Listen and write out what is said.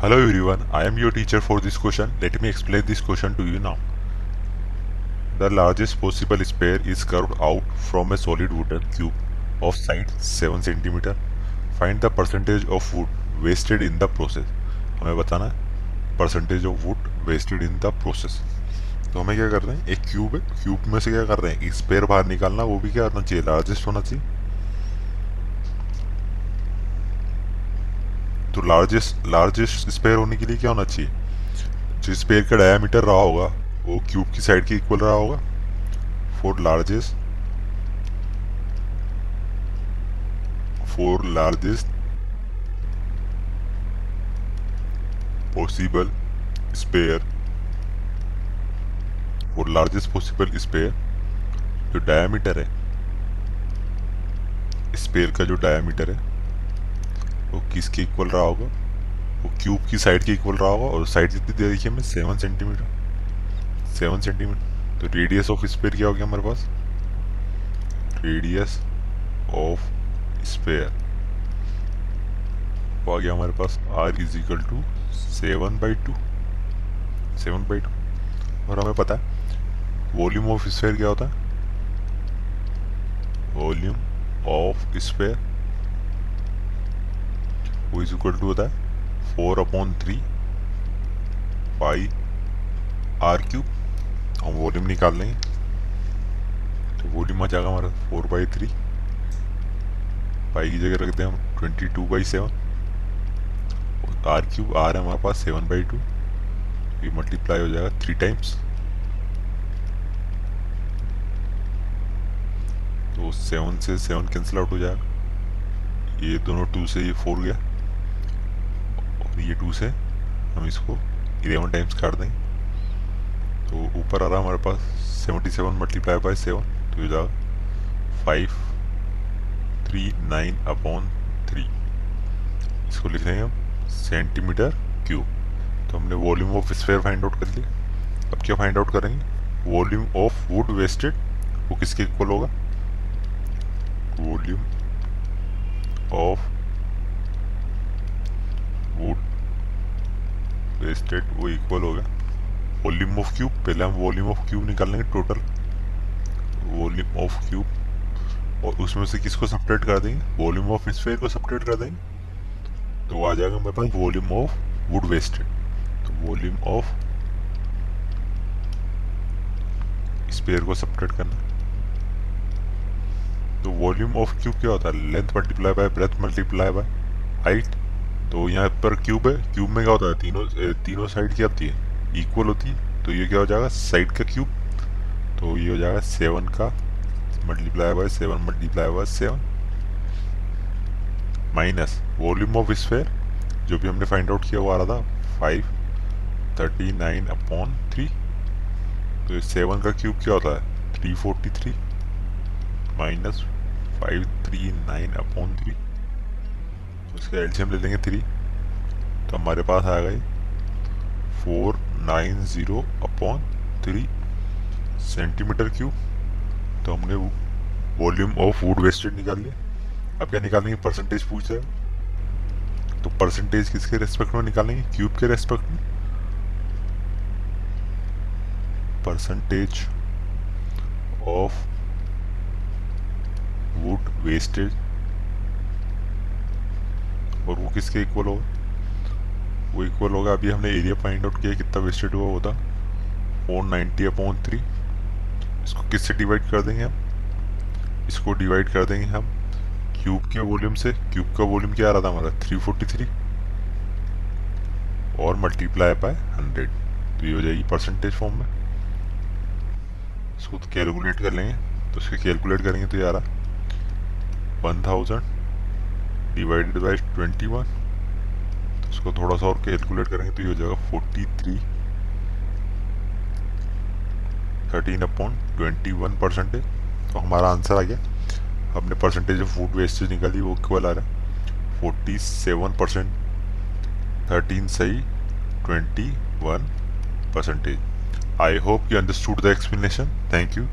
Hello everyone, I am your teacher for this question. Let me explain this question to you now. The largest possible sphere is curved out from a solid wooden cube of side 7 cm. Find the percentage of wood wasted in the process. हमें बताना है percentage of wood wasted in the process तो हमें क्या कर रहे हैं एक क्यूब है क्यूब में से क्या कर रहे हैं स्पेयर बाहर निकालना वो भी क्या करना चाहिए लार्जेस्ट होना चाहिए तो लार्जेस्ट लार्जेस्ट स्पेयर होने के लिए क्या होना चाहिए? जो स्पेयर का डायामीटर रहा होगा, वो क्यूब की साइड के इक्वल रहा होगा? For largest for largest possible sphere for largest possible sphere जो डायामीटर है स्पेयर का जो डायामीटर है वो किसके इक्वल रहा होगा? वो क्यूब की साइड के इक्वल रहा होगा और साइड कितनी दे रखी है हमें सेवन सेंटीमीटर सेवन सेंटीमीटर तो रेडियस ऑफ़ स्पेयर क्या हो गया हमारे पास? रेडियस ऑफ़ स्पेयर वो आ गया हमारे पास R is equal to seven by two seven by two और हमें पता है वॉल्यूम ऑफ़ स्पेयर क्या होता है? वॉल्यूम ऑफ़ स्पेयर वो इज़ इक्वल टू होता है four upon three pi R cube हम वॉल्यूम निकाल लेंगे। तो वॉल्यूम आ जाएगा हमारा फोर बाई थ्री पाई की जगह रखते हैं हम twenty two by seven R cube R है हमारे पास सेवन बाई टू ये मल्टीप्लाई हो जाएगा थ्री टाइम्स तो सेवन से सेवन कैंसिल आउट हो जाएगा। ये दोनों टू से ये फोर गया। ये टू से, हम इसको इलेवन टाइम्स काट देंगे। तो ऊपर आ रहा हमारे पास seventy seven multiply by seven तो ये जाएगा five three nine upon three इसको लिख देंगे हम सेंटीमीटर क्यूब तो हमने volume of sphere find out कर लिया। अब क्या फाइंड आउट करेंगे? वॉल्यूम ऑफ़ वुड वेस्टेड वो किसके इक्वल होगा? वॉल्यूम ऑफ़ वुड वेस्टेड वो इक्वल होगा वॉल्यूम ऑफ़ क्यूब पहले हम वॉल्यूम ऑफ़ क्यूब निकाल लेंगे टोटल वॉल्यूम ऑफ़ क्यूब और उसमें से किसको सेपरेट कर देंगे? वॉल्यूम ऑफ़ स्फेयर को सेपरेट कर देंगे। तो आ जाएगा मेरे पास वॉल्यूम ऑफ़ वुड वेस्टेड तो वॉल्यूम ऑफ़ स्पेयर को सेपरेट करना। तो वॉल्यूम ऑफ़ क्यूब क्या होता है? Length multiply by breadth multiply by height तो यहाँ पर क्यूब है क्यूब में क्या होता है? तीनों तीनों साइड क्या होती है। इक्वल होती है तो ये क्या हो जाएगा? साइड का क्यूब तो ये हो जाएगा सेवन का multiply by seven multiply by seven minus volume of sphere जो भी हमने फाइंड आउट किया वो आ रहा था five thirty nine upon three तो सेवन का क्यूब क्या होता है? Three forty three minus five three nine upon three उसका एल्शियम ले लेंगे थ्री तो हमारे पास आ गई four nine zero upon three centimetre cube तो हमने वॉल्यूम ऑफ़ वुड वेस्टेड निकाल लिया। अब क्या निकालेंगे परसेंटेज पूछ रहे तो परसेंटेज किसके रेस्पेक्ट में निकालेंगे? क्यूब के रेस्पेक्ट में। परसेंटेज ऑफ़ वुड वेस्टेड और वो किसके इक्वल होगा? वो इक्वल होगा, अभी हमने एरिया फाइंड आउट किया कितना वेस्टेड हुआ होता फोर नाइन्टी अपॉन थ्री इसको किससे डिवाइड कर देंगे हम? इसको डिवाइड कर देंगे हम क्यूब के वॉल्यूम से। क्यूब का वॉल्यूम क्या आ रहा था हमारा? थ्री फोर्टी थ्री और मल्टीप्लाई बाय हंड्रेड तो ये हो जाएगी परसेंटेज फॉर्म में। इसको तो कैलकुलेट कर लेंगे। तो इसके कैलकुलेट करेंगे तो यार one thousand divided by twenty one तो उसको थोड़ा सा और कैलकुलेट करेंगे तो ये हो जाएगा forty three thirteen upon twenty one percentage तो हमारा आंसर आ गया. हमने परसेंटेज ऑफ़ फ़ूड वेस्टेज निकाली, वो इक्वल आ रहा है. फोर्टी सेवन परसेंट थर्टीन सही twenty one percentage I hope you understood the explanation thank you